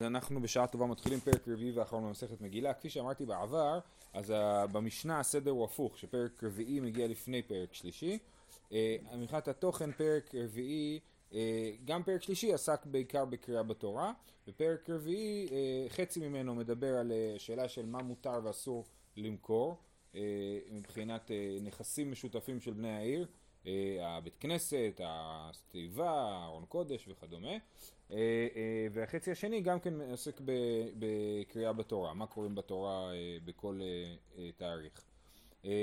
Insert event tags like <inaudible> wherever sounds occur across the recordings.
אנחנו בשעה טובה מתחילים פרק רביעי ואחרון במסכת מגילה. כפי שאמרתי בעבר, אז במשנה הסדר הוא הפוך, שפרק רביעי מגיע לפני פרק שלישי. אה, מבחינת התוכן, פרק רביעי, אה, גם פרק שלישי עסק בעיקר בקריאה בתורה, ופרק רביעי, אה, חצי ממנו מדבר על שאלה של מה מותר ואסור למכור, מבחינת נכסים משותפים של בני העיר. הבית כנסת, התיבה, ארון קודש וכדומה. אה, אה, והחצי השני גם כן עוסק בקריאה בתורה, מה קוראים בתורה אה, בכל תאריך.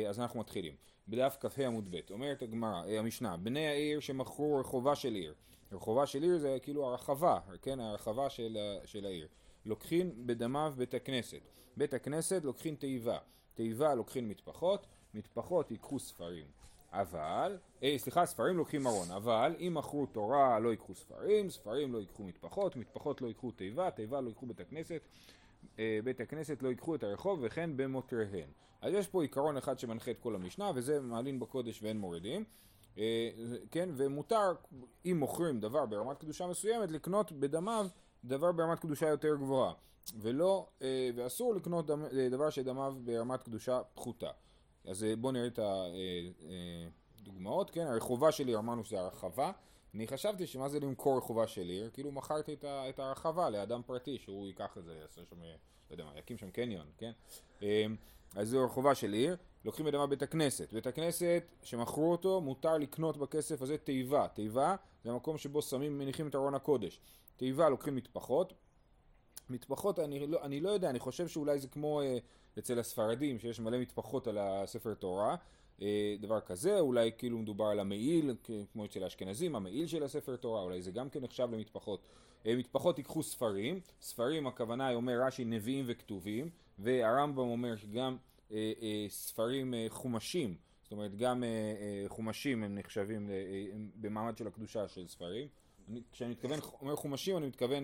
אז אנחנו מתחילים. בדף כ"ה עמוד ב', אומרת הגמרא, המשנה, בני העיר שמכרו רחובה של עיר. רחובה של עיר זה כאילו הרחבה, כן, הרחבה של, של העיר. לוקחים בדמיו בית הכנסת. בית הכנסת לוקחים תיבה. תיבה לוקחים מטפחות, מטפחות ייקחו ספרים. אבל, אה, סליחה, ספרים לוקחים ארון, אבל אם מכרו תורה לא ייקחו ספרים, ספרים לא ייקחו מטפחות, מטפחות לא ייקחו תיבה, תיבה לא ייקחו בית הכנסת, אה, בית הכנסת לא ייקחו את הרחוב וכן במותריהן. אז יש פה עיקרון אחד שמנחה את כל המשנה וזה מעלין בקודש ואין מורידים. אה, כן, ומותר, אם מוכרים דבר ברמת קדושה מסוימת, לקנות בדמיו דבר ברמת קדושה יותר גבוהה. ולא, אה, ואסור לקנות דבר שדמיו ברמת קדושה פחותה. אז אה, בואו נראה את הדוגמאות, אה, כן? הרחובה שלי אמרנו שזה הרחבה. אני חשבתי שמה זה למכור רחובה שלי, כאילו מכרתי את הרחבה לאדם פרטי שהוא ייקח את זה, יעשה שם, לא יודע מה, יקים שם קניון, כן? אה, אז זו רחובה של עיר, לוקחים אדמה בית הכנסת. בית הכנסת שמכרו אותו, מותר לקנות בכסף הזה תיבה. תיבה זה המקום שבו שמים, מניחים את ארון הקודש. תיבה לוקחים מטפחות. מטפחות, אני לא, אני לא יודע, אני חושב שאולי זה כמו אה, אצל הספרדים, שיש מלא מטפחות על הספר תורה, אה, דבר כזה, אולי כאילו מדובר על המעיל, כמו אצל האשכנזים, המעיל של הספר תורה, אולי זה גם כן נחשב למטפחות. אה, מטפחות ייקחו ספרים, ספרים הכוונה אומר רש"י נביאים וכתובים, והרמב"ם אומר שגם אה, אה, ספרים אה, חומשים, זאת אומרת גם אה, אה, חומשים הם נחשבים אה, במעמד של הקדושה של ספרים. אני, כשאני מתכוון, אומר חומשים אני מתכוון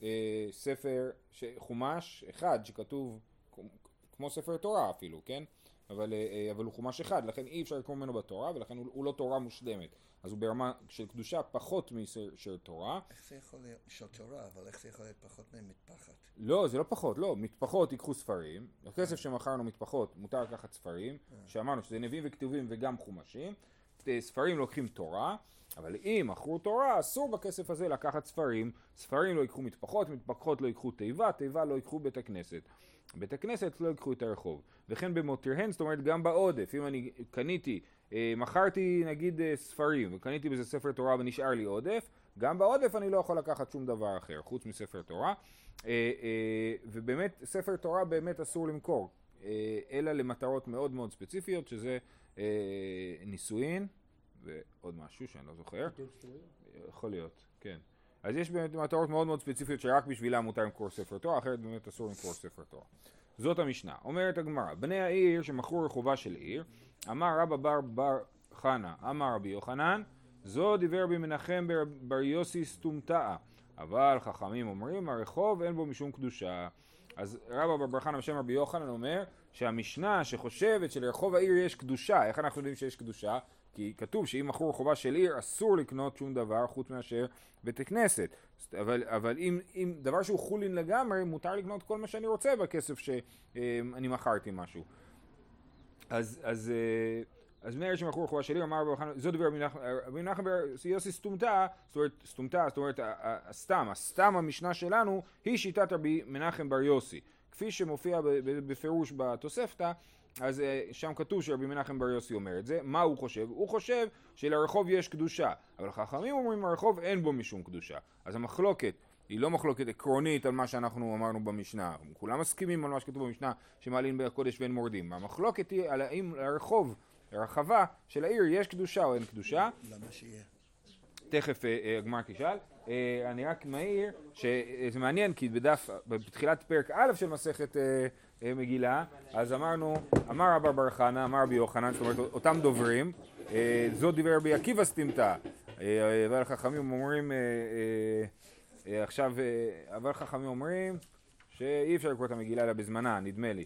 לספר אה, חומש אחד שכתוב כמו ספר תורה אפילו, כן? אבל, אה, אה, אבל הוא חומש אחד, לכן אי אפשר לקרוא ממנו בתורה, ולכן הוא, הוא לא תורה מושלמת. אז הוא ברמה של קדושה פחות משל תורה. איך זה יכול להיות של תורה, אבל איך זה יכול להיות פחות ממטפחת? לא, זה לא פחות, לא. מטפחות ייקחו ספרים, הכסף שמכרנו מטפחות מותר לקחת ספרים, שאמרנו שזה נביאים וכתובים וגם חומשים. ספרים לוקחים תורה, אבל אם מכרו תורה, אסור בכסף הזה לקחת ספרים. ספרים לא ייקחו מטפחות, מטפחות לא ייקחו תיבה, תיבה לא ייקחו בית הכנסת. בית הכנסת לא ייקחו את הרחוב. וכן במותירהן, זאת אומרת גם בעודף, אם אני קניתי, אה, מכרתי נגיד אה, ספרים, וקניתי בזה ספר תורה ונשאר לי עודף, גם בעודף אני לא יכול לקחת שום דבר אחר, חוץ מספר תורה. אה, אה, ובאמת, ספר תורה באמת אסור למכור, אה, אלא למטרות מאוד מאוד ספציפיות, שזה אה, נישואין, ועוד משהו שאני לא זוכר. יכול להיות, כן. אז יש באמת מטרות מאוד מאוד ספציפיות שרק בשבילם מותר למכור ספר תורה, אחרת באמת אסור למכור ספר תורה. זאת המשנה. אומרת הגמרא, בני העיר שמכרו רחובה של עיר, אמר רבא בר בר חנה, אמר רבי יוחנן, זו דיבר במנחם בר, בר יוסי סתומתאה, אבל חכמים אומרים הרחוב אין בו משום קדושה. אז רבא בר בר חנה בשם רבי יוחנן אומר שהמשנה שחושבת שלרחוב העיר יש קדושה, איך אנחנו יודעים שיש קדושה? כי כתוב שאם מכרו רחובה של עיר אסור לקנות שום דבר חוץ מאשר בית כנסת. אבל, אבל אם, אם דבר שהוא חולין לגמרי, מותר לקנות כל מה שאני רוצה בכסף שאני מכרתי משהו. אז, אז, אה, אז מאיר שמכרו רחובה של עיר אמר זו דבר רבי מנחם יוסי סתומתה, זאת אומרת סתומתה, זאת אומרת הסתם, הסתם המשנה שלנו היא שיטת רבי מנחם בר יוסי. כפי שמופיע בפירוש בתוספתא אז אה, שם כתוב שרבי מנחם בר יוסי אומר את זה, מה הוא חושב? הוא חושב שלרחוב יש קדושה, אבל חכמים אומרים הרחוב אין בו משום קדושה. אז המחלוקת היא לא מחלוקת עקרונית על מה שאנחנו אמרנו במשנה, כולם מסכימים על מה שכתוב במשנה שמעלים בקודש ואין מורדים. המחלוקת היא על האם לרחוב, לרחבה של העיר יש קדושה או אין קדושה. למה שיהיה? תכף אה, אה, הגמר תשאל. אני רק מעיר שזה מעניין כי בדף, בתחילת פרק א' של מסכת מגילה, אז אמרנו, אמר רבא בר חנא, אמר רבי יוחנן, זאת אומרת אותם דוברים, אה, זאת דיבר רבי עקיבא סתימתא, אה, אבל חכמים אומרים, עכשיו, אבל חכמים אומרים שאי אפשר לקרוא את המגילה אלא בזמנה, נדמה לי,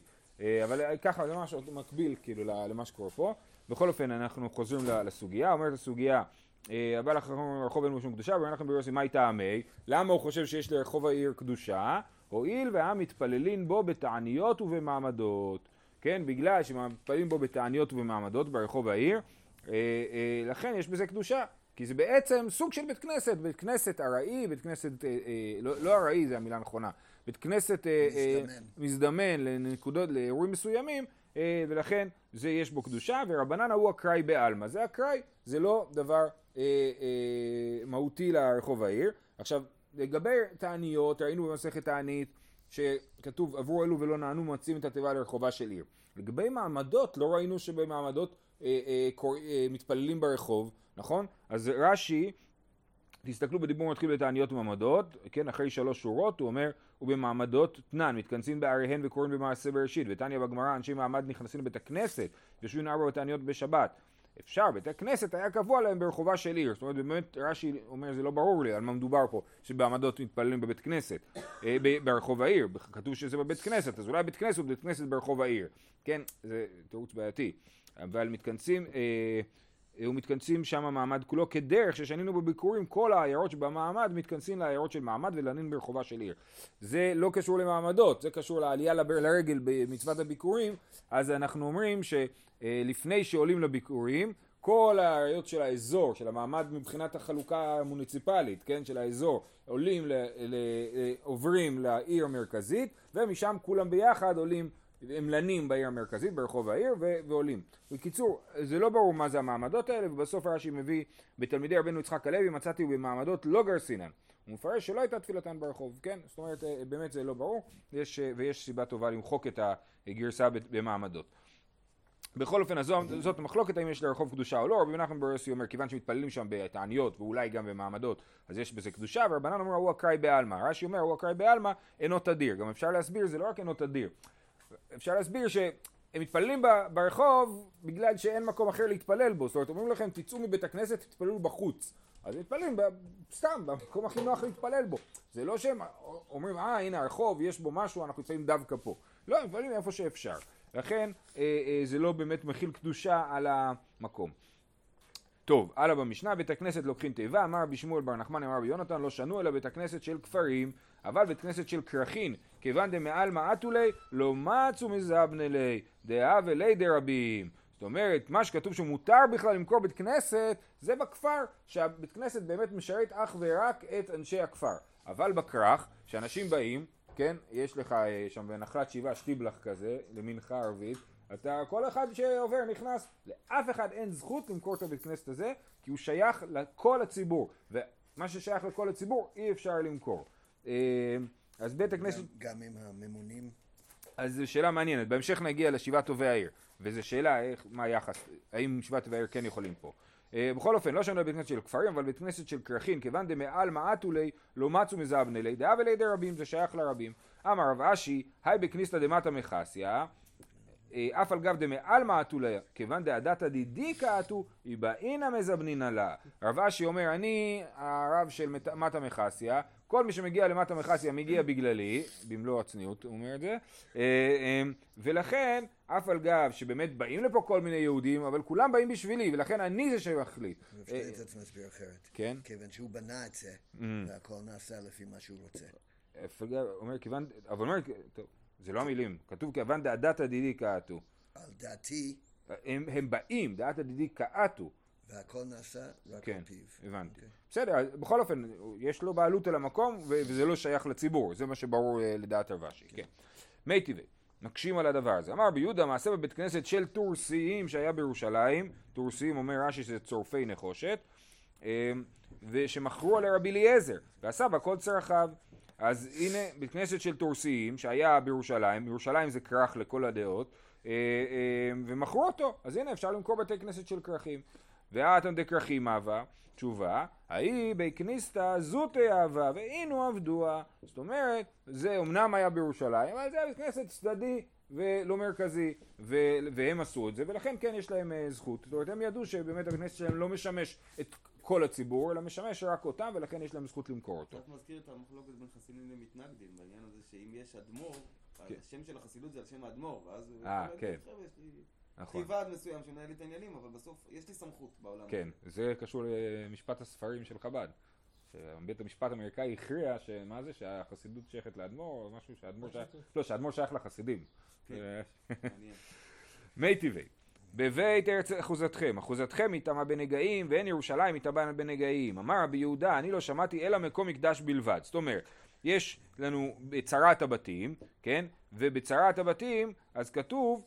אבל ככה זה משהו מקביל כאילו למה שקורה פה, בכל אופן אנחנו חוזרים לסוגיה, אומרת הסוגיה אה, הבא לך רחוב אין בו שום קדושה, לכם ביוסי מהי טעמי? למה הוא חושב שיש לרחוב העיר קדושה? הואיל והעם מתפללים בו בתעניות ובמעמדות. כן, בגלל שמתפללים בו בתעניות ובמעמדות ברחוב העיר, אה, אה, לכן יש בזה קדושה. כי זה בעצם סוג של בית כנסת, בית כנסת ארעי, בית כנסת, אה, אה, לא, לא ארעי זה המילה הנכונה, בית כנסת אה, אה, מזדמן. מזדמן לנקודות, לאירועים מסוימים, אה, ולכן זה יש בו קדושה, ורבנן הוא אקראי בעלמא. זה אקראי, זה לא דבר אה, אה, מהותי לרחוב העיר. עכשיו, לגבי תעניות, ראינו במסכת תענית שכתוב עברו אלו ולא נענו מוצאים את התיבה לרחובה של עיר. לגבי מעמדות, לא ראינו שבמעמדות אה, אה, קור... אה, מתפללים ברחוב, נכון? אז רש"י, תסתכלו בדיבור מתחיל בתעניות ומעמדות, כן, אחרי שלוש שורות הוא אומר, ובמעמדות תנן, מתכנסים בעריהן וקוראים במעשה בראשית, ותניא בגמרא, אנשי מעמד נכנסים לבית הכנסת, ויושבים ארבע בתעניות בשבת. אפשר, בית הכנסת היה קבוע להם ברחובה של עיר, זאת אומרת באמת רש"י אומר זה לא ברור לי על מה מדובר פה, שבעמדות מתפללים בבית כנסת, אה, ברחוב העיר, כתוב שזה בבית כנסת, אז אולי בית כנסת הוא בית כנסת ברחוב העיר, כן, זה תירוץ בעייתי, אבל מתכנסים, אה, היו מתכנסים שם המעמד כולו כדרך ששנינו בביקורים כל העיירות שבמעמד מתכנסים לעיירות של מעמד ולנין ברחובה של עיר. זה לא קשור למעמדות, זה קשור לעלייה לבר- לרגל במצוות הביקורים, אז אנחנו אומרים שלפני שעולים לביקורים כל העיירות של האזור, של המעמד מבחינת החלוקה המוניציפלית, כן, של האזור, עולים, ל, ל, ל, עוברים לעיר המרכזית ומשם כולם ביחד עולים הם לנים בעיר המרכזית, ברחוב העיר, ו- ועולים. בקיצור, זה לא ברור מה זה המעמדות האלה, ובסוף רש"י מביא, בתלמידי רבנו יצחק הלוי מצאתי במעמדות לא גרסינן. הוא מפרש שלא הייתה תפילתן ברחוב, כן? זאת אומרת, אה, באמת זה לא ברור, יש, אה, ויש סיבה טובה למחוק את הגרסה במעמדות. בכל אופן, אז זו- זאת מחלוקת האם יש לרחוב קדושה או לא, רבי מנחם בר יוסי אומר, כיוון שמתפללים שם בתעניות ואולי גם במעמדות, אז יש בזה קדושה, ורבנן אומר, הוא אקראי בעלמא. רש"י אומר, הוא אקראי בעלמא, אינו תדיר. גם אפשר להסביר, זה לא רק אינו תדיר. אפשר להסביר שהם מתפללים ברחוב בגלל שאין מקום אחר להתפלל בו. זאת אומרת, אומרים לכם, תצאו מבית הכנסת, תתפללו בחוץ. אז מתפללים ב- סתם, במקום הכי נוח להתפלל בו. זה לא שהם אומרים, אה, הנה הרחוב, יש בו משהו, אנחנו מתפללים דווקא פה. לא, הם מתפללים איפה שאפשר. לכן, אה, אה, זה לא באמת מכיל קדושה על המקום. טוב, הלאה במשנה, בית הכנסת לוקחים תיבה, אמר רבי שמואל בר נחמן, אמר רבי יונתן, לא שנו אלא בית הכנסת של כפרים, אבל בית כנסת של כרכין, כיוון דמעל מעטו לי, לא מצו מזבנה לי, דאב אלי דרבים. זאת אומרת, מה שכתוב שמותר בכלל למכור בית כנסת, זה בכפר, שהבית כנסת באמת משרת אך ורק את אנשי הכפר. אבל בכרך, שאנשים באים, כן, יש לך אה, שם בנחלת שבעה שטיבלח כזה, למנחה ערבית, אתה, כל אחד שעובר נכנס, לאף אחד אין זכות למכור את הבית כנסת הזה, כי הוא שייך לכל הציבור, ומה ששייך לכל הציבור אי אפשר למכור. אז בית הכנסת, גם- גם עם הממונים, אז זו שאלה מעניינת, בהמשך נגיע לשבעת טובי העיר, וזו שאלה איך, מה היחס, האם שבעת טובי העיר כן יכולים פה. אה, בכל אופן, לא שנו בית כנסת של כפרים, אבל בית כנסת של כרכין, כיוון דמעל מעטו לי, לא מצו מזבנה לי, דאב אלי דרבים, זה שייך לרבים. אמר רב אשי, היי בכניסתא דמטה מחסיה, אה, אף על גב דמעל מעטו לה, כיוון דעדתא דידיקה עטו, איבאינא מזבנינא לה. רב אשי אומר, אני הרב של מטה מחסיה, כל מי שמגיע למטה מחסיה מגיע בגללי, במלוא הצניעות הוא אומר את זה, אה, אה, ולכן, אף על גב שבאמת באים לפה כל מיני יהודים, אבל כולם באים בשבילי, ולכן אני זה שמחליט. רב אה, שטייצץ מסביר אחרת. כן? כיוון שהוא בנה את זה, והכל נעשה לפי מה שהוא רוצה. אומר כיוון, אבל אומר, טוב, זה לא המילים, כתוב כיוון דאדעתא דידי קאתו. על דעתי, הם, באים, אדעתא דידי קאתו. והכל נעשה רק כן, על פיו. הבנתי. בסדר, בכל אופן, יש לו בעלות על המקום, וזה לא שייך לציבור, זה מה שברור אה, לדעת רב אשי, כן. מיתיבי, מקשים על הדבר הזה. אמר רבי יהודה, מעשה בבית כנסת של טורסיים שהיה בירושלים, טורסיים אומר רש"י שזה צורפי נחושת, אה, ושמכרו עליה רבי אליעזר, ועשה בה כל צרכיו. אז הנה, בית כנסת של טורסיים שהיה בירושלים, בירושלים זה כרך לכל הדעות, אה, אה, ומכרו אותו, אז הנה אפשר למכור בתי כנסת של כרכים. ואתם דכרכים אהבה, תשובה, ההיא בי כניסתא זוטי אהבה, ואינו עבדוה. זאת אומרת, זה אמנם היה בירושלים, אבל זה היה בית כנסת צדדי ולא מרכזי, ו- והם עשו את זה, ולכן כן יש להם אה, זכות. זאת אומרת, הם ידעו שבאמת הבית כנסת שלהם לא משמש את כל הציבור, אלא משמש רק אותם, ולכן יש להם זכות למכור אותו. קצת מזכיר את המחלוקת בין חסידים למתנגדים, בעניין הזה שאם יש אדמו"ר, כן. השם של החסידות זה על שם האדמו"ר, ואז אה, כן. להגיד, "חבר'ה, יש לי נכון. ועד מסוים שמנהל לי את העניינים, אבל בסוף יש לי סמכות בעולם. כן, זה קשור למשפט הספרים של חב"ד. שבית המשפט האמריקאי הכריע שמה זה, שהחסידות שייכת לאדמו"ר, או משהו שהאדמו"ר שייך, לא, שהאדמו"ר שייך לחסידים. כן. אה. <laughs> מי טבעי, בבית ארץ אחוזתכם, אחוזתכם יטמע בנגעים, ואין ירושלים יטמע בנגעים. אמר רבי יהודה, אני לא שמעתי אלא מקום מקדש בלבד. זאת אומרת, יש לנו בצרת הבתים, כן? ובצרת הבתים, אז כתוב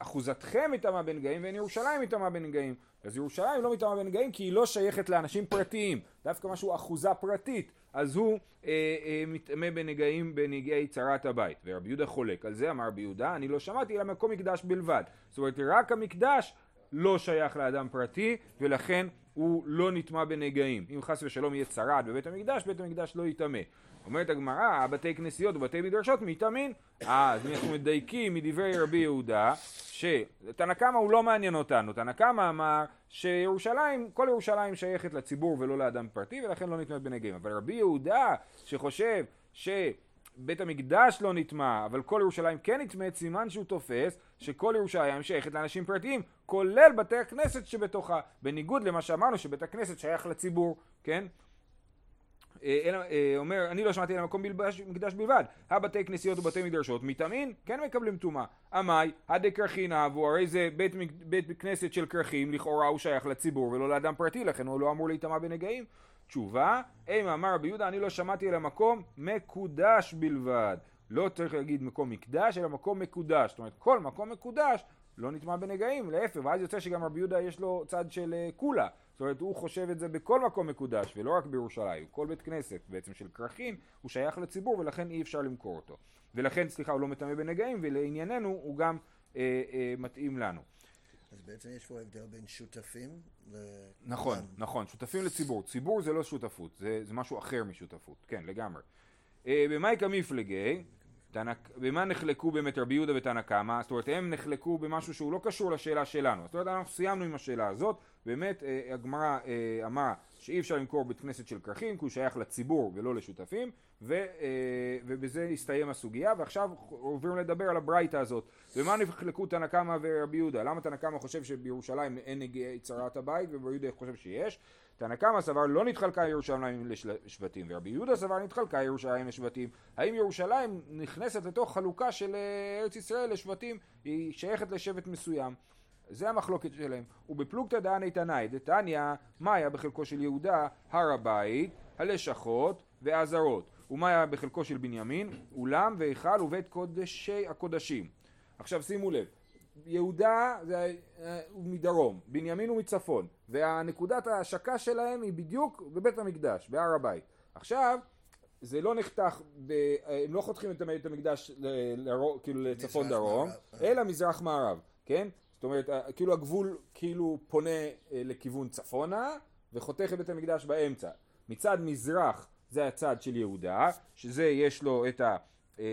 שאחוזתכם יטמע בנגעים, ואין ירושלים יטמע בנגעים. אז ירושלים לא מטמא בנגעים כי היא לא שייכת לאנשים פרטיים, דווקא משהו אחוזה פרטית, אז הוא אה, אה, מטמא בנגעים בנגעי צרת הבית. ורבי יהודה חולק על זה, אמר רבי יהודה, אני לא שמעתי אלא מקום מקדש בלבד. זאת אומרת, רק המקדש לא שייך לאדם פרטי, ולכן הוא לא נטמע בנגעים. אם חס ושלום יהיה צרת בבית המקדש, בית המקדש לא יטמא. אומרת הגמרא, הבתי כנסיות ובתי מדרשות מטמאים. אה, אז אנחנו מדייקים מדברי רבי יהודה, שתנא קמא הוא לא מעניין אותנו. תנא קמא אמר שירושלים, כל ירושלים שייכת לציבור ולא לאדם פרטי, ולכן לא נטמאת בנגעים. אבל רבי יהודה, שחושב שבית המקדש לא נטמע, אבל כל ירושלים כן נטמאת, סימן שהוא תופס שכל ירושלים שייכת לאנשים פרטיים, כולל בתי הכנסת שבתוכה, בניגוד למה שאמרנו שבית הכנסת שייך לציבור, כן? אה, אלא, אה, אומר, אני לא שמעתי על בלבש- מקדש בלבד, הבתי כנסיות ובתי מדרשות מטמאים, כן מקבלים טומאה. עמאי, הדי כרכין אהבו, הרי זה בית, בית כנסת של כרכים, לכאורה הוא שייך לציבור ולא לאדם פרטי, לכן הוא לא אמור להיטמע בנגעים. תשובה, אימה אמר רבי יהודה, אני לא שמעתי על המקום מקודש בלבד. לא צריך להגיד מקום מקדש, אלא מקום מקודש. זאת אומרת, כל מקום מקודש לא נטמע בנגעים, להפך, ואז יוצא שגם רבי יהודה יש לו צד של אה, קולה. זאת אומרת, הוא חושב את זה בכל מקום מקודש, ולא רק בירושלים, כל בית כנסת בעצם של כרכים, הוא שייך לציבור ולכן אי אפשר למכור אותו. ולכן, סליחה, הוא לא מטמא בנגעים, ולענייננו הוא גם אה, אה, מתאים לנו. אז בעצם יש פה הבדל בין שותפים ל... נכון, כולם. נכון, שותפים לציבור. ציבור זה לא שותפות, זה, זה משהו אחר משותפות, כן, לגמרי. אה, במאי כמפלגי, תנא- במה נחלקו באמת רבי יהודה ותנא קמא? זאת אומרת, הם נחלקו במשהו שהוא לא קשור לשאלה שלנו. זאת אומרת, אנחנו סיימנו עם השאלה הזאת. באמת, אה, הגמרא אה, אמרה שאי אפשר למכור בית כנסת של כרכים, כי הוא שייך לציבור ולא לשותפים, ו, אה, ובזה הסתיים הסוגיה, ועכשיו עוברים לדבר על הברייתא הזאת. במה נחלקו תנא קמא ורבי יהודה? למה תנא קמא חושב שבירושלים אין נגעי צרת הבית, ורבי יהודה חושב שיש? תנא קמא סבר לא נתחלקה ירושלים לשבטים, ורבי יהודה סבר נתחלקה ירושלים לשבטים. האם ירושלים נכנסת לתוך חלוקה של ארץ ישראל לשבטים, היא שייכת לשבט מסוים? זה המחלוקת שלהם. ובפלוגתא דעני תנאי, דתניא, מה היה בחלקו של יהודה? הר הבית, הלשכות והעזרות. ומה היה בחלקו של בנימין? אולם והיכל ובית קודשי הקודשים. עכשיו שימו לב, יהודה זה, אה, הוא מדרום, בנימין הוא מצפון, והנקודת ההשקה שלהם היא בדיוק בבית המקדש, בהר הבית. עכשיו, זה לא נחתך, ב, אה, הם לא חותכים את בית המקדש ל, ל, כאילו לצפון דרום, מערב. אלא מזרח מערב, כן? זאת אומרת, כאילו הגבול כאילו פונה אה, לכיוון צפונה, וחותך את בית המקדש באמצע. מצד מזרח זה הצד של יהודה, שזה יש לו את ה... אה,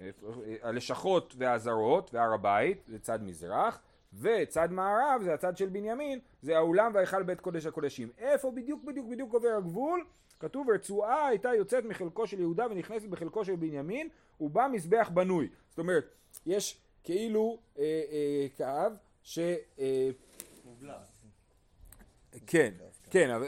אה, הלשכות והעזרות והר הבית, זה צד מזרח, וצד מערב זה הצד של בנימין, זה האולם וההיכל בית קודש הקודשים. איפה בדיוק בדיוק בדיוק עובר הגבול? כתוב רצועה הייתה יוצאת מחלקו של יהודה ונכנסת בחלקו של בנימין, ובה מזבח בנוי. זאת אומרת, יש כאילו אה, אה, קו ש... אה. כן, כן, אבל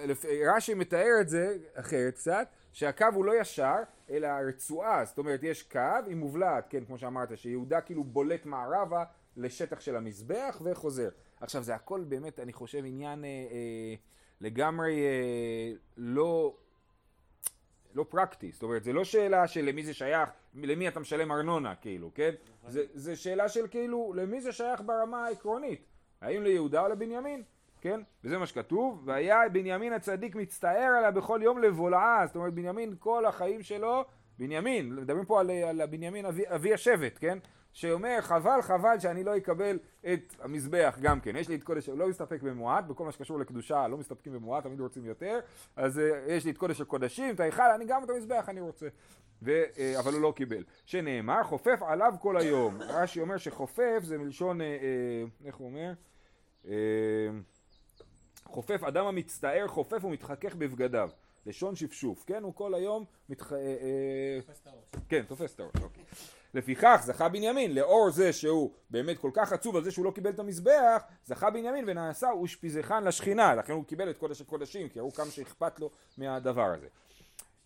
רש"י מתאר את זה אחרת קצת, שהקו הוא לא ישר, אלא רצועה, זאת אומרת יש קו עם מובלעת, כן, כמו שאמרת, שיהודה כאילו בולט מערבה לשטח של המזבח וחוזר. עכשיו זה הכל באמת, אני חושב, עניין אה, אה, לגמרי אה, לא... לא פרקטי, זאת אומרת, זה לא שאלה של למי זה שייך, למי אתה משלם ארנונה, כאילו, כן? זה, זה שאלה של כאילו, למי זה שייך ברמה העקרונית? האם ליהודה או לבנימין? כן? וזה מה שכתוב, והיה בנימין הצדיק מצטער עליה בכל יום לבולעה, זאת אומרת, בנימין כל החיים שלו, בנימין, מדברים פה על, על בנימין אבי, אבי השבט, כן? שאומר, חבל חבל שאני לא אקבל את המזבח גם כן, יש לי את קודש, לא מסתפק במועט, בכל מה שקשור לקדושה לא מסתפקים במועט, תמיד רוצים יותר, אז אה, יש לי את קודש הקודשים, את ההיכל, אני גם את המזבח אני רוצה, ו, אה, אבל הוא לא קיבל. שנאמר, חופף עליו כל היום, רש"י אומר שחופף זה מלשון, אה, אה, איך הוא אומר? אה, חופף, אדם המצטער חופף ומתחכך בבגדיו, לשון שפשוף, כן? הוא כל היום מתח... אה, אה, כן, תופס את הראש, אוקיי. לפיכך זכה בנימין, לאור זה שהוא באמת כל כך עצוב על זה שהוא לא קיבל את המזבח, זכה בנימין ונעשה אושפיזכן לשכינה, לכן הוא קיבל את קודש הקודשים, כי ראו כמה שאכפת לו מהדבר הזה.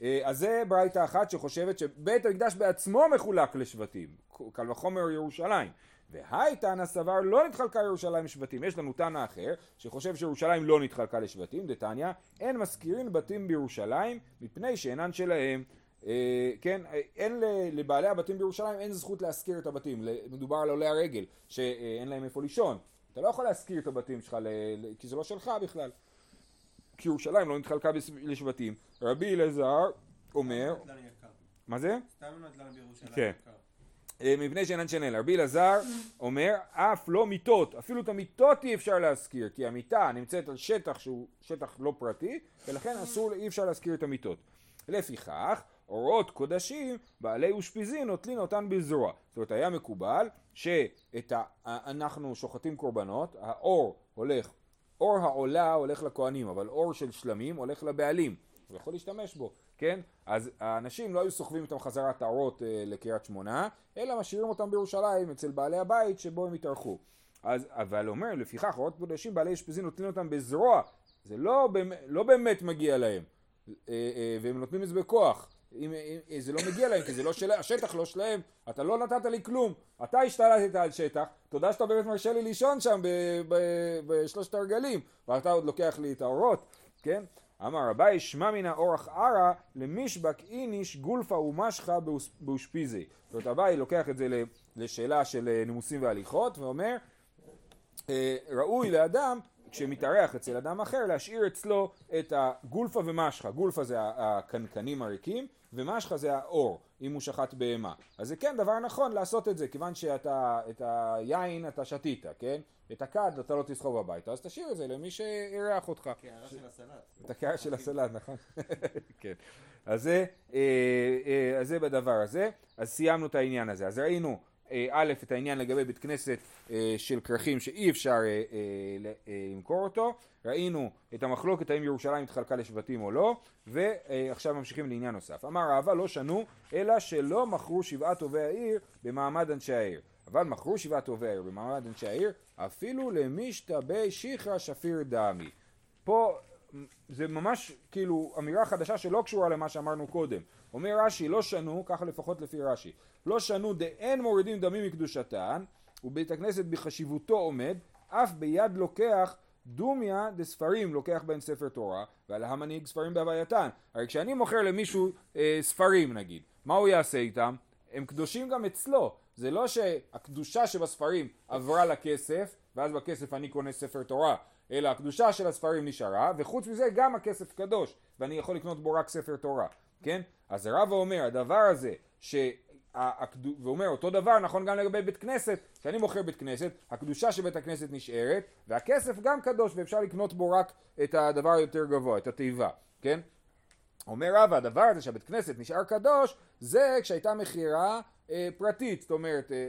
אה, אז זה ברייתא אחת שחושבת שבית המקדש בעצמו מחולק לשבטים, קל וחומר ירושלים. והי תנא סבר לא נתחלקה ירושלים לשבטים. יש לנו תנא אחר שחושב שירושלים לא נתחלקה לשבטים, דתניא, אין מזכירים בתים בירושלים מפני שאינן שלהם. אה, כן, אין לבעלי הבתים בירושלים אין זכות להשכיר את הבתים, מדובר על עולי הרגל שאין להם איפה לישון. אתה לא יכול להשכיר את הבתים שלך כי זה לא שלך בכלל. כי ירושלים לא נתחלקה לשבטים. רבי אלעזר אומר... מה זה? סתם נדל"ן בירושלים. כן. אה, מבנה שאינן שנן. רבי אלעזר אומר אף לא מיטות, אפילו את המיטות אי אפשר להשכיר כי המיטה נמצאת על שטח שהוא שטח לא פרטי ולכן אסור, אי אפשר להשכיר את המיטות. לפיכך אורות קודשים, בעלי אושפיזין נוטלין אותן בזרוע. זאת אומרת, היה מקובל שאנחנו שוחטים קורבנות, האור הולך, אור העולה הולך לכהנים, אבל אור של שלמים הולך לבעלים. הוא יכול להשתמש בו, כן? אז האנשים לא היו סוחבים איתם חזרה את האורות אה, לקריית שמונה, אלא משאירים אותם בירושלים אצל בעלי הבית שבו הם התארחו. אז, אבל אומר, לפיכך אורות קודשים בעלי אשפזין נותנים אותם בזרוע, זה לא, לא באמת מגיע להם, אה, אה, והם נותנים את זה בכוח. אם, אם, זה לא מגיע להם, כי זה לא שלהם, השטח לא שלהם, אתה לא נתת לי כלום, אתה השתלטת על שטח, תודה שאתה באמת מרשה לי לישון שם בשלושת הרגלים, ואתה עוד לוקח לי את האורות, כן? אמר רבי שמע מן האורח ערא למישבק איניש גולפה ומשכה באושפיזי. זאת אומרת אביי לוקח את זה לשאלה של אה, נימוסים והליכות ואומר אה, ראוי לאדם כשמתארח אצל אדם אחר להשאיר אצלו את הגולפה ומשכה, גולפה זה הקנקנים הריקים ומשכה זה האור, אם הוא שחט בהמה. אז זה כן דבר נכון לעשות את זה, כיוון שאתה, את היין אתה שתית, כן? את הכד אתה לא תסחוב הביתה, אז תשאיר את זה למי שאירח אותך. קערה של הסלט. את הקערה של הסלט, נכון. <laughs> כן. אז זה, אה, אה, אז זה בדבר הזה. אז סיימנו את העניין הזה. אז ראינו א', את העניין לגבי בית כנסת אה, של כרכים שאי אפשר אה, למכור אותו, ראינו את המחלוקת האם ירושלים התחלקה לשבטים או לא, ועכשיו ממשיכים לעניין נוסף. אמר רבא לא שנו, אלא שלא מכרו שבעת טובי העיר במעמד אנשי העיר. אבל מכרו שבעת טובי העיר במעמד אנשי העיר, אפילו למשתבי שיחרא שפיר דמי. פה זה ממש כאילו אמירה חדשה שלא קשורה למה שאמרנו קודם. אומר רש"י לא שנו, ככה לפחות לפי רש"י, לא שנו דאין מורידים דמים מקדושתן, ובית הכנסת בחשיבותו עומד, אף ביד לוקח דומיה דספרים לוקח בהם ספר תורה, ועל המנהיג ספרים בהווייתן. הרי כשאני מוכר למישהו אה, ספרים נגיד, מה הוא יעשה איתם? הם קדושים גם אצלו. זה לא שהקדושה שבספרים עברה לכסף, ואז בכסף אני קונה ספר תורה, אלא הקדושה של הספרים נשארה, וחוץ מזה גם הכסף קדוש, ואני יכול לקנות בו רק ספר תורה, כן? אז הרב אומר, הדבר הזה, ש... ואומר אותו דבר נכון גם לגבי בית כנסת, כשאני מוכר בית כנסת, הקדושה של בית הכנסת נשארת, והכסף גם קדוש ואפשר לקנות בו רק את הדבר היותר גבוה, את התיבה, כן? אומר רבא, הדבר הזה שהבית כנסת נשאר קדוש, זה כשהייתה מכירה אה, פרטית, זאת אומרת, אה, אה,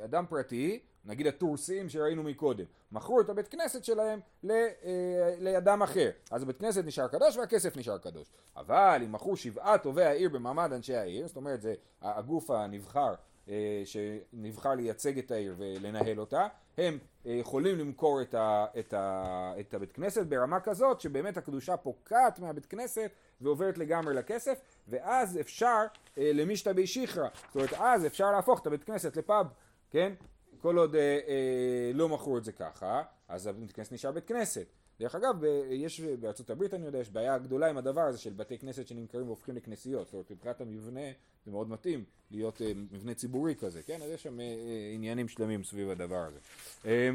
אה, אדם פרטי נגיד התורסים שראינו מקודם, מכרו את הבית כנסת שלהם ל, אה, לאדם אחר, אז הבית כנסת נשאר קדוש והכסף נשאר קדוש. אבל אם מכרו שבעה טובי העיר במעמד אנשי העיר, זאת אומרת זה הגוף הנבחר אה, שנבחר לייצג את העיר ולנהל אותה, הם אה, יכולים למכור את, ה, את, ה, את הבית כנסת ברמה כזאת שבאמת הקדושה פוקעת מהבית כנסת ועוברת לגמרי לכסף, ואז אפשר אה, למשתבי שיחרא, זאת אומרת אז אפשר להפוך את הבית כנסת לפאב, כן? כל עוד אה, אה, לא מכרו את זה ככה, אז הבית כנסת נשאר בית כנסת. דרך אגב, יש בארצות הברית אני יודע, יש בעיה גדולה עם הדבר הזה של בתי כנסת שנמכרים והופכים לכנסיות. זאת אומרת, מבחינת המבנה זה מאוד מתאים להיות אה, מבנה ציבורי כזה, כן? אז יש שם אה, אה, עניינים שלמים סביב הדבר הזה. אה,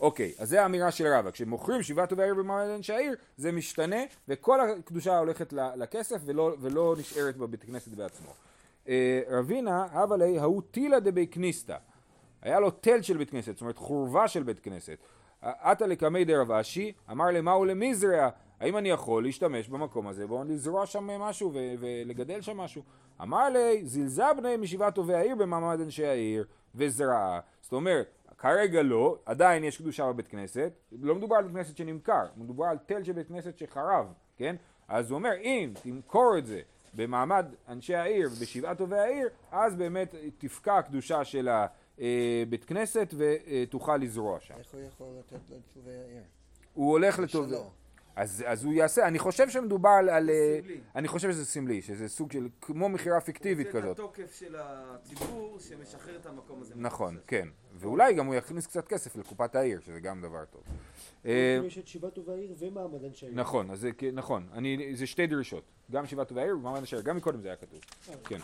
אוקיי, אז זה האמירה של רבא, כשמוכרים שבעה טובי במעמד אנשי העיר, זה משתנה, וכל הקדושה הולכת לכסף ולא, ולא נשארת בבית כנסת בעצמו. אה, רבינה, הווה ליה, ההוא תילא דבי כניסתא. היה לו תל של בית כנסת, זאת אומרת חורבה של בית כנסת. עתה לקמי דרב אשי, אמר למהו למזרע, האם אני יכול להשתמש במקום הזה, בואו לזרוע שם משהו ולגדל שם משהו. אמר לי, זלזה בני משבעת טובי העיר במעמד אנשי העיר, וזרעה. זאת אומרת, כרגע לא, עדיין יש קדושה בבית כנסת, לא מדובר על בית כנסת שנמכר, מדובר על תל של בית כנסת שחרב, כן? אז הוא אומר, אם תמכור את זה במעמד אנשי העיר ובשבעת טובי העיר, אז באמת תפקע הקדושה של הבית כנסת ותוכל לזרוע שם. איך הוא יכול לתת לטובי העיר? הוא הולך לטוב... שלו. אז, אז הוא יעשה, אני חושב שמדובר על... על סמלי. אני חושב שזה סמלי, שזה סוג של, כמו מכירה פיקטיבית זה את כזאת. התוקף של הציבור שמשחרר את המקום הזה. נכון. כן. ואולי גם הוא יכניס קצת כסף לקופת העיר, שזה גם דבר טוב. אה, יש את שיבת טוב העיר ומעמד אנשי העיר. נכון, אז זה, נכון, אני, זה שתי דרישות, גם שיבת טובי העיר ומעמד השער, גם מקודם זה היה כתוב, כן.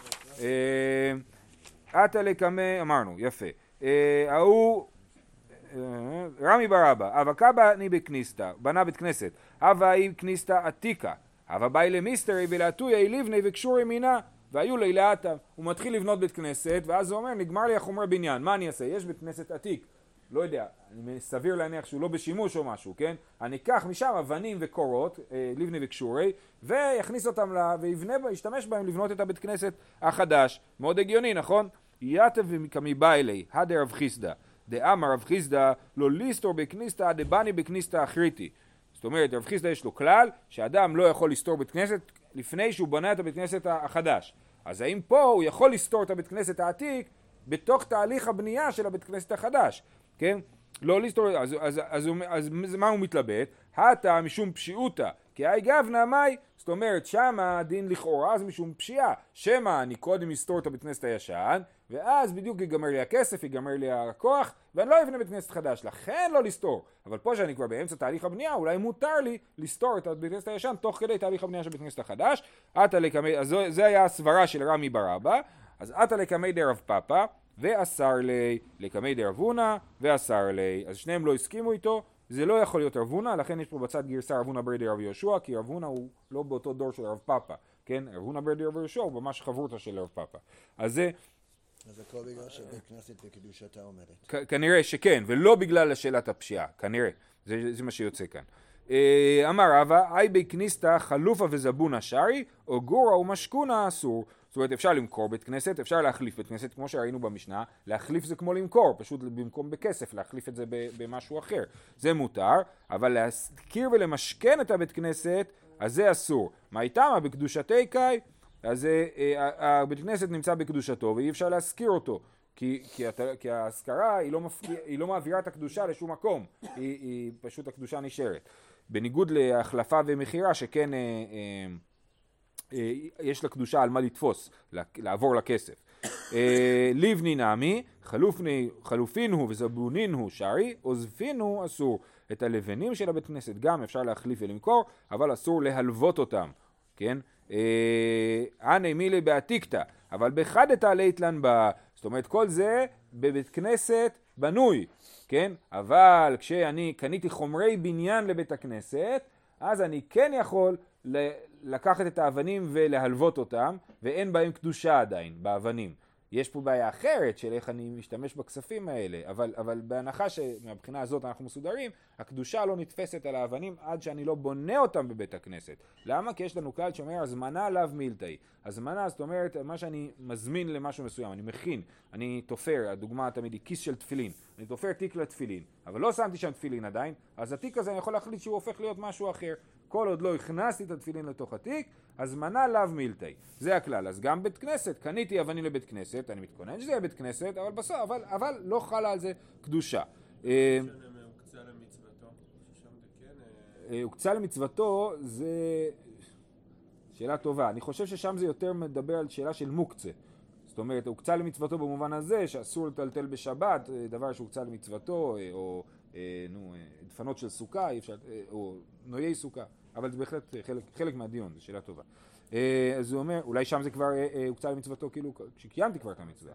עתה לקמא, אמרנו, יפה. אה, ההוא, אה, רמי בר אבא, אבא קבא ני בכניסתא, בנה בית כנסת, אבא אי כניסתא עתיקה, אבא באי למיסטרי ולעטויה לבני וקשורי מינה, והיו לי לאטה. הוא מתחיל לבנות בית כנסת, ואז הוא אומר, נגמר לי החומרי בניין, מה אני אעשה? יש בית כנסת עתיק, לא יודע, אני סביר להניח שהוא לא בשימוש או משהו, כן? אני אקח משם אבנים וקורות, אה, לבני וקשורי, ויכניס אותם ל... ויבנה, ישתמש בהם לבנות את הבית כנסת החדש. מאוד הגיוני, נכון? יתב וכמיבא אלי, הדה רב חיסדא, דאמר רב חיסדא, לא ליסטור בכניסתא דבני בכניסתא אחריתי. זאת אומרת, רב חיסדא יש לו כלל שאדם לא יכול לסתור בית כנסת לפני שהוא בנה את הבית כנסת החדש. אז האם פה הוא יכול לסתור את הבית כנסת העתיק בתוך תהליך הבנייה של הבית כנסת החדש, כן? לא לסתור, אז, אז, אז, הוא- אז, אז מה הוא מתלבט? הטה משום פשיעותא, כי היי גבנה מאי, זאת אומרת שמה הדין לכאורה זה משום פשיעה, שמא אני קודם אסתור את הבית כנסת הישן, ואז בדיוק ייגמר לי הכסף, ייגמר לי הכוח, ואני לא אבנה בית כנסת חדש, לכן לא לסתור. אבל פה שאני כבר באמצע תהליך הבנייה, אולי מותר לי לסתור את הבית כנסת הישן תוך כדי תהליך הבנייה של בית כנסת החדש. לקמי, אז זו- זה היה הסברה של רמי בר אבא, אז עתה לקמי דרב פאפא, ואסר לי, לקמי דרב הונא, ואסר לי. אז שניהם לא הסכימו איתו, זה לא יכול להיות רב הונא, לכן יש פה בצד גרסה רב הונא ברי דרב יהושע, כי רב הונא הוא לא באותו דור של רב פאפא, כן? רב הונא ברי דרב יהושע הוא ממש חברותא של רב פאפא. אז זה... אז הכל בגלל שבית כנסת בקדושתה עומדת. כנראה שכן, ולא בגלל שאלת הפשיעה, כנראה, זה, זה מה שיוצא כאן. אה, אמר רבא, אי בי כניסתא חלופה וזבונה שרי, או גורה ומשכונה אסור. זאת אומרת, אפשר למכור בית כנסת, אפשר להחליף בית כנסת, כמו שראינו במשנה, להחליף זה כמו למכור, פשוט במקום בכסף, להחליף את זה במשהו אחר. זה מותר, אבל להזכיר ולמשכן את הבית כנסת, אז זה אסור. מה איתמה בקדושתי קאי? אז אה, אה, הבית כנסת נמצא בקדושתו ואי אפשר להשכיר אותו. כי, כי, אתה, כי ההשכרה היא לא, מפקיע, היא לא מעבירה את הקדושה לשום מקום, היא, היא פשוט הקדושה נשארת. בניגוד להחלפה ומכירה שכן אה, אה, אה, יש לקדושה על מה לתפוס, לעבור לכסף. אה, לבני נמי, חלופני, חלופין הוא וזבונין הוא שרי, עוזפין הוא אסור. את הלבנים של הבית כנסת גם אפשר להחליף ולמכור, אבל אסור להלוות אותם, כן? אנא מילי בעתיקתא, אבל בחדתא ליתלן בה. זאת אומרת, כל זה בבית כנסת בנוי, כן? אבל כשאני קניתי חומרי בניין לבית הכנסת, אז אני כן יכול לקחת את האבנים ולהלוות אותם, ואין בהם קדושה עדיין, באבנים. יש פה בעיה אחרת של איך אני משתמש בכספים האלה, אבל, אבל בהנחה שמבחינה הזאת אנחנו מסודרים, הקדושה לא נתפסת על האבנים עד שאני לא בונה אותם בבית הכנסת. למה? כי יש לנו כלל שאומר הזמנה לאו מילתאי. הזמנה זאת אומרת מה שאני מזמין למשהו מסוים, אני מכין, אני תופר, הדוגמה תמיד היא כיס של תפילין, אני תופר תיק לתפילין, אבל לא שמתי שם תפילין עדיין, אז התיק הזה אני יכול להחליט שהוא הופך להיות משהו אחר. כל עוד לא הכנסתי את התפילין לתוך התיק, הזמנה לאו מילתאי. זה הכלל. אז גם בית כנסת, קניתי אבנים לבית כנסת, אני מתכונן שזה יהיה בית כנסת, אבל בסוף, אבל, אבל לא חלה על זה קדושה. אה, כן... אה, אה, הוקצה למצוותו זה שאלה טובה. אני חושב ששם זה יותר מדבר על שאלה של מוקצה. זאת אומרת, הוקצה למצוותו במובן הזה שאסור לטלטל בשבת, אה, דבר שהוקצה למצוותו, אה, או אה, נו, דפנות של סוכה, אי אפשר, או נויי סוכה. אבל זה בהחלט חלק, חלק מהדיון, זו שאלה טובה. אז הוא אומר, אולי שם זה כבר הוקצה למצוותו כאילו כשקיימתי כבר את המצווה.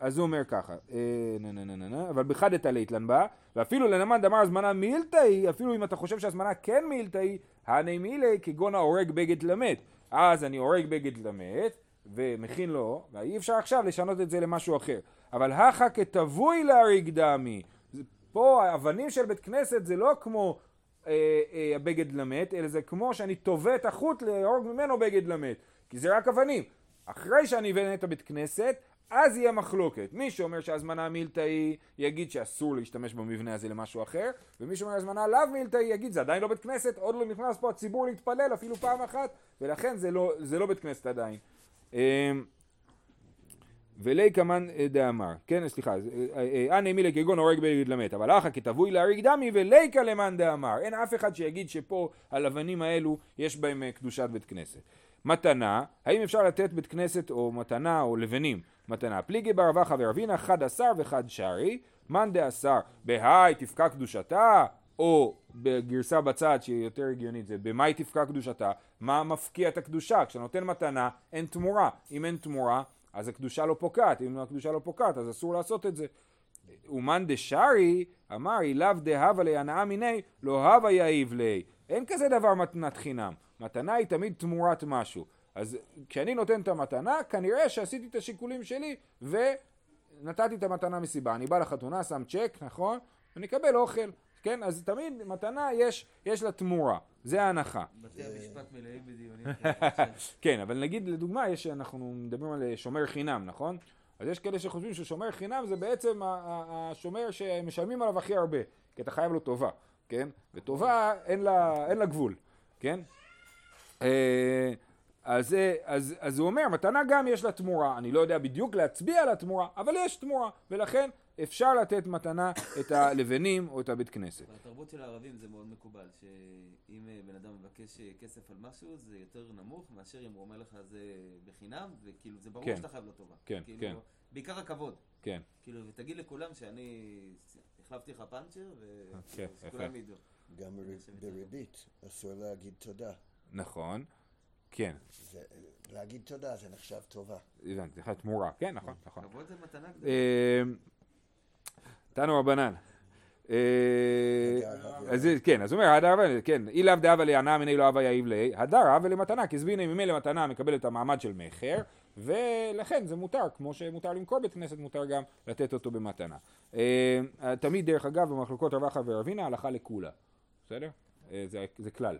אז הוא אומר ככה, אבל בחדת ליתלן בה, ואפילו לנמן דמר הזמנה מילתאי, אפילו אם אתה חושב שהזמנה כן מילתאי, הני מילי כגון ההורג בגד למת. אז אני הורג בגד למת, ומכין לו, ואי אפשר עכשיו לשנות את זה למשהו אחר. אבל הכא כתבוי להריג דמי. פה האבנים של בית כנסת זה לא כמו אה, אה, הבגד למת, אלא זה כמו שאני תובע את החוט להרוג ממנו בגד למת. כי זה רק אבנים. אחרי שאני אבנה את הבית כנסת, אז יהיה מחלוקת. מי שאומר שהזמנה מילתאי יגיד שאסור להשתמש במבנה הזה למשהו אחר, ומי שאומר הזמנה לאו מילתאי יגיד זה עדיין לא בית כנסת, עוד לא נכנס פה הציבור להתפלל אפילו פעם אחת, ולכן זה לא, זה לא בית כנסת עדיין. אמ, ולי אה, דאמר, כן סליחה, אנא מילי כגון הורג בגד למת, אבל אחא כתבוי להריג דמי וליקה למאן דאמר, אין אף אחד שיגיד שפה הלבנים האלו יש בהם אה, קדושת בית כנסת. מתנה, האם אפשר לתת בית כנסת או מתנה או לבנים מתנה? פליגי בר אבחה ורבינה חד עשר וחד שרי, מאן דעשר, בהאי תפקע קדושתה, או בגרסה בצד שהיא יותר הגיונית זה במאי תפקע קדושתה, מה מפקיע את הקדושה? כשאתה נותן מתנה אין תמורה, אם אין תמורה אז הקדושה לא פוקעת, אם הקדושה לא פוקעת אז אסור לעשות את זה. אומן דשארי אמר אילאו דהבה להנאה מיני לא הווה יאיב לי אין כזה דבר מתנת חינם. מתנה היא תמיד תמורת משהו. אז כשאני נותן את המתנה כנראה שעשיתי את השיקולים שלי ונתתי את המתנה מסיבה. אני בא לחתונה שם צ'ק נכון? ואני אקבל אוכל כן אז תמיד מתנה יש, יש לה תמורה זה ההנחה בתי המשפט מלאים בדיונים. <laughs> כן, אבל נגיד לדוגמה, יש, אנחנו מדברים על שומר חינם, נכון? אז יש כאלה שחושבים ששומר חינם זה בעצם השומר שמשלמים עליו הכי הרבה, כי אתה חייב לו טובה, כן? וטובה אין לה, אין לה גבול, כן? אה, אז, זה- אז, אז הוא אומר, מתנה גם יש לה תמורה, אני לא יודע בדיוק להצביע על התמורה, אבל יש תמורה, ולכן אפשר לתת מתנה את הלבנים או את הבית כנסת. בתרבות של הערבים זה מאוד מקובל, שאם אה, בן אדם מבקש אה, כסף על משהו, זה יותר נמוך מאשר אם הוא אומר לך זה בחינם, וכאילו זה ברור כן. שאתה חייב לו טובה. כן, כאילו, כן. בעיקר הכבוד. כן, כאילו, ותגיד לכולם שאני החלפתי לך פאנצ'ר, כן, ושכולם יפה. ידעו. גם בר- בריבית אסור להגיד תודה. נכון, כן, זה- להגיד תודה זה נחשב טובה. הבנתי, זה תמורה, כן, נכון, נכון. כבוד זה מתנה גדולה. תנו רבנן. אה, אז כן, אז הוא אומר, הדר אבל, כן, אי לאו דאבה להנאה מיני לא אבה יאיב ליה, הדר אבה למתנה, כזביני ממילא מתנה מקבל את המעמד של מכר, ולכן זה מותר, כמו שמותר למכור בית כנסת, מותר גם לתת אותו במתנה. אה, תמיד, דרך אגב, במחלוקות רבחה ורבינה, הלכה לכולה, בסדר? אה, זה, כלל.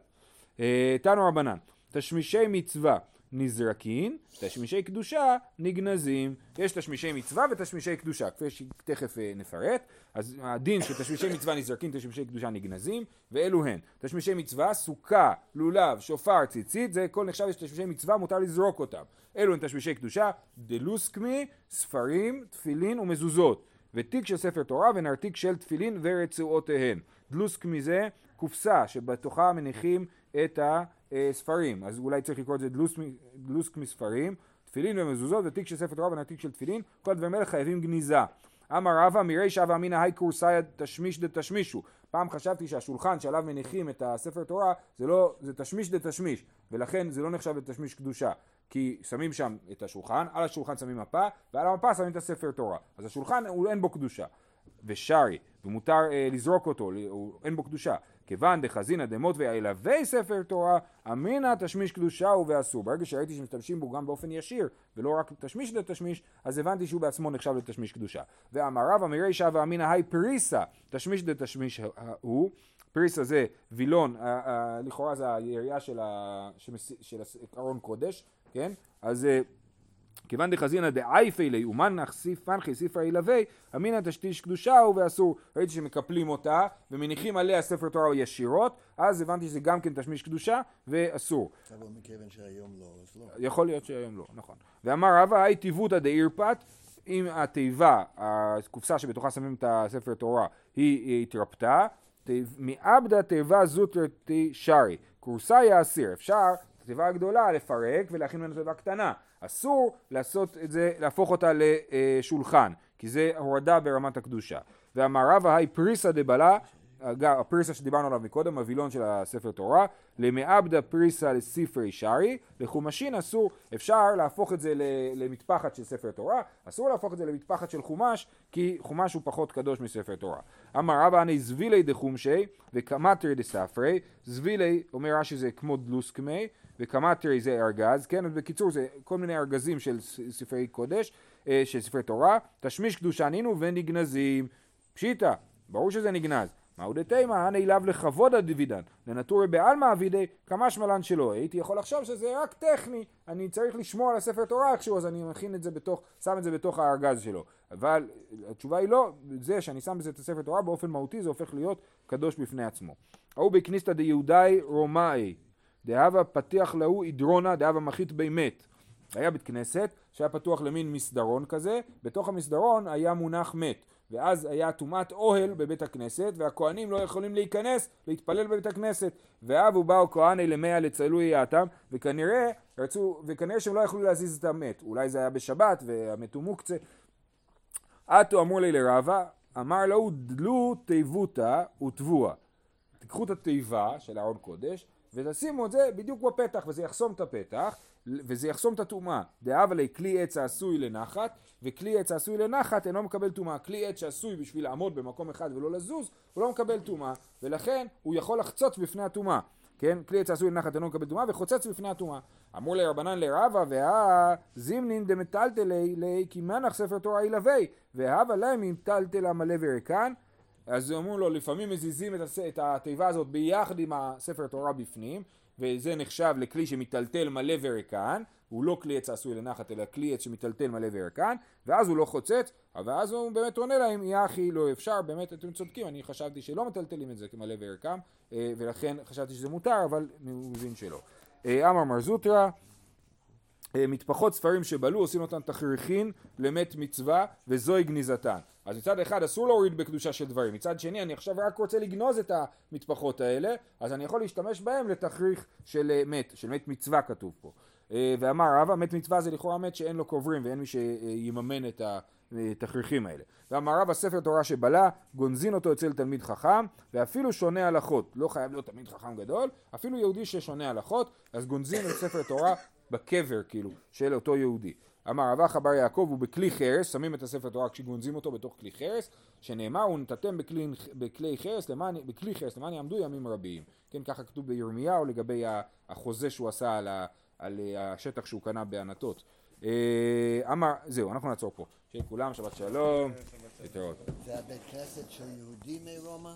תנו רבנן, תשמישי מצווה נזרקין, תשמישי קדושה נגנזים. יש תשמישי מצווה ותשמישי קדושה, כפי שתכף אה, נפרט. אז הדין של תשמישי מצווה נזרקין, תשמישי קדושה נגנזים, ואלו הן. תשמישי מצווה, סוכה, לולב, שופר, ציצית, זה כל נחשב יש תשמישי מצווה, מותר לזרוק אותם. אלו הן תשמישי קדושה, דלוסקמי, ספרים, תפילין ומזוזות. ותיק של ספר תורה ונרתיק של תפילין ורצועותיהן. דלוסקמי זה קופסה שבתוכה מניחים את הספרים, אז אולי צריך לקרוא את זה דלוסקמי, דלוסקמי ספרים, תפילין ומזוזות ותיק של ספר תורה ונרתיק של תפילין, כל הדברים האלה חייבים גניזה. אמר רבא מירי שווה אמינא היי קורסאי תשמיש דתשמישו. פעם חשבתי שהשולחן שעליו מניחים את הספר תורה זה לא, זה תשמיש דתשמיש, ולכן זה לא נחשב לתשמיש קדושה. כי שמים שם את השולחן, על השולחן שמים מפה, ועל המפה שמים את הספר תורה. אז השולחן הוא אין בו קדושה. ושרי, ומותר אה, לזרוק אותו, אין בו קדושה. כיוון דחזינא דמות ואילבי ספר תורה, אמינא תשמיש קדושה הוא ואסור. ברגע שראיתי שמשתמשים בו גם באופן ישיר, ולא רק תשמיש דתשמיש, אז הבנתי שהוא בעצמו נחשב לתשמיש קדושה. ואמר רבא מרישא ואמינא היי פריסה, תשמיש דתשמיש הוא. פריסה זה וילון, לכאורה זה היריעה של, ה, שמס- של ארון קודש, כן? אז אה, כיוון דחזינא דאייפי לי ומנח סיפנחי ספרי ילווה אמינא תשתיש קדושה הוא ואסור ראיתי שמקפלים אותה ומניחים עליה ספר תורה ישירות אז הבנתי שזה גם כן תשמיש קדושה ואסור אבל מכיוון שהיום לא, אז לא. יכול להיות שהיום לא, נכון. ואמר רבא, היי טיבותא דאירפת, אם התיבה, הקופסה שבתוכה שמים את הספר תורה, היא התרפתה, מעבדה תיבה זוטר שרי, כורסה יאסיר, אפשר את התיבה הגדולה לפרק ולהכין ממנו תיבה קטנה, אסור לעשות את זה, להפוך אותה לשולחן, כי זה הורדה ברמת הקדושה. ואמר רבא, היי פריסא דבלה, אגב, הפריסה שדיברנו עליו מקודם, הווילון של הספר תורה, למעבדה פריסה לספרי שרי, לחומשין אסור, אפשר להפוך את זה למטפחת של ספר תורה, אסור להפוך את זה למטפחת של חומש, כי חומש הוא פחות קדוש מספר תורה. אמר רבא אני זבילי דחומשי וקמטרי דספרי, זבילי אומר רש"י זה כמו דלוסקמי, וקמטרי זה ארגז, כן, בקיצור זה כל מיני ארגזים של ספרי קודש, אה, של ספרי תורה, תשמיש קדושה נינו ונגנזים, פשיטא, ברור שזה נגנז. מהו דתימה, הני לאו לכבוד הדווידן, לנטורי בעלמא אבידי כמשמע לן שלא. הייתי יכול לחשוב שזה רק טכני, אני צריך לשמור על הספר תורה איכשהו, אז אני מכין את זה בתוך, שם את זה בתוך הארגז שלו. אבל התשובה היא לא, זה שאני שם בזה את הספר תורה באופן מהותי זה הופך להיות קדוש בפני עצמו. ההוא בכניסתא דיהודאי רומאי, דהבה פתיח להו עדרונה, דהבה מחית בי מת. היה בית כנסת שהיה פתוח למין מסדרון כזה, בתוך המסדרון היה מונח מת. ואז היה טומאת אוהל בבית הכנסת, והכהנים לא יכולים להיכנס להתפלל בבית הכנסת. ואבו באו כהני למאה לצלו יעתם, וכנראה רצו, וכנראה שהם לא יכלו להזיז את המת. אולי זה היה בשבת והמת הוא מוקצה. עטו אמור לי לרבה, אמר לו דלו תיבותא וטבוע. תיקחו את התיבה של ארון קודש ותשימו את זה בדיוק בפתח וזה יחסום את הפתח וזה יחסום את הטומאה. דאב עלי כלי עץ העשוי לנחת וכלי עץ העשוי לנחת אינו מקבל טומאה. כלי עץ שעשוי בשביל לעמוד במקום אחד ולא לזוז הוא לא מקבל טומאה ולכן הוא יכול לחצוץ בפני הטומאה. כן? כלי עץ העשוי לנחת אינו מקבל טומאה וחוצץ בפני הטומאה. אמרו לרבנן לרבה והא זימנין דמטלטלי לי כי מנח ספר תורה ילווה והבה להם אם טלטל המלא וריקן אז אמרו לו לפעמים מזיזים. את התיבה הזאת ביחד עם הספר תורה בפנים וזה נחשב לכלי שמטלטל מלא וריקן הוא לא כלי עץ עשוי לנחת אלא כלי עץ שמטלטל מלא וריקן ואז הוא לא חוצץ ואז הוא באמת עונה להם יא אחי לא אפשר באמת אתם צודקים אני חשבתי שלא מטלטלים את זה כמלא וריקן אה, ולכן חשבתי שזה מותר אבל הוא מבין שלא. אה, אמר מר זוטרא מטפחות ספרים שבלו עושים אותן תכריכין למת מצווה וזוהי גניזתן. אז מצד אחד אסור להוריד בקדושה של דברים. מצד שני אני עכשיו רק רוצה לגנוז את המטפחות האלה אז אני יכול להשתמש בהם לתכריך של מת של מת מצווה כתוב פה. אה, ואמר רבא מת מצווה זה לכאורה מת שאין לו קוברים ואין מי שיממן את התכריכים האלה. ואמר רבא ספר תורה שבלה גונזין אותו אצל תלמיד חכם ואפילו שונה הלכות. לא חייב להיות תלמיד חכם גדול אפילו יהודי ששונה הלכות אז גונזין את ספר תורה בקבר כאילו של אותו יהודי. אמר רב אחא בר יעקב הוא בכלי חרס, שמים את הספר תורה כשגונזים אותו בתוך כלי חרס, שנאמר הוא נתתם בכלי, בכלי חרס למען, בכלי חרס למען יעמדו ימים רבים. כן, ככה כתוב בירמיהו לגבי החוזה שהוא עשה על, ה, על השטח שהוא קנה בענתות. אה, אמר, זהו, אנחנו נעצור פה. שיהיה כולם, שבת שלום, להתראות. זה הבית כנסת של יהודי מרומא?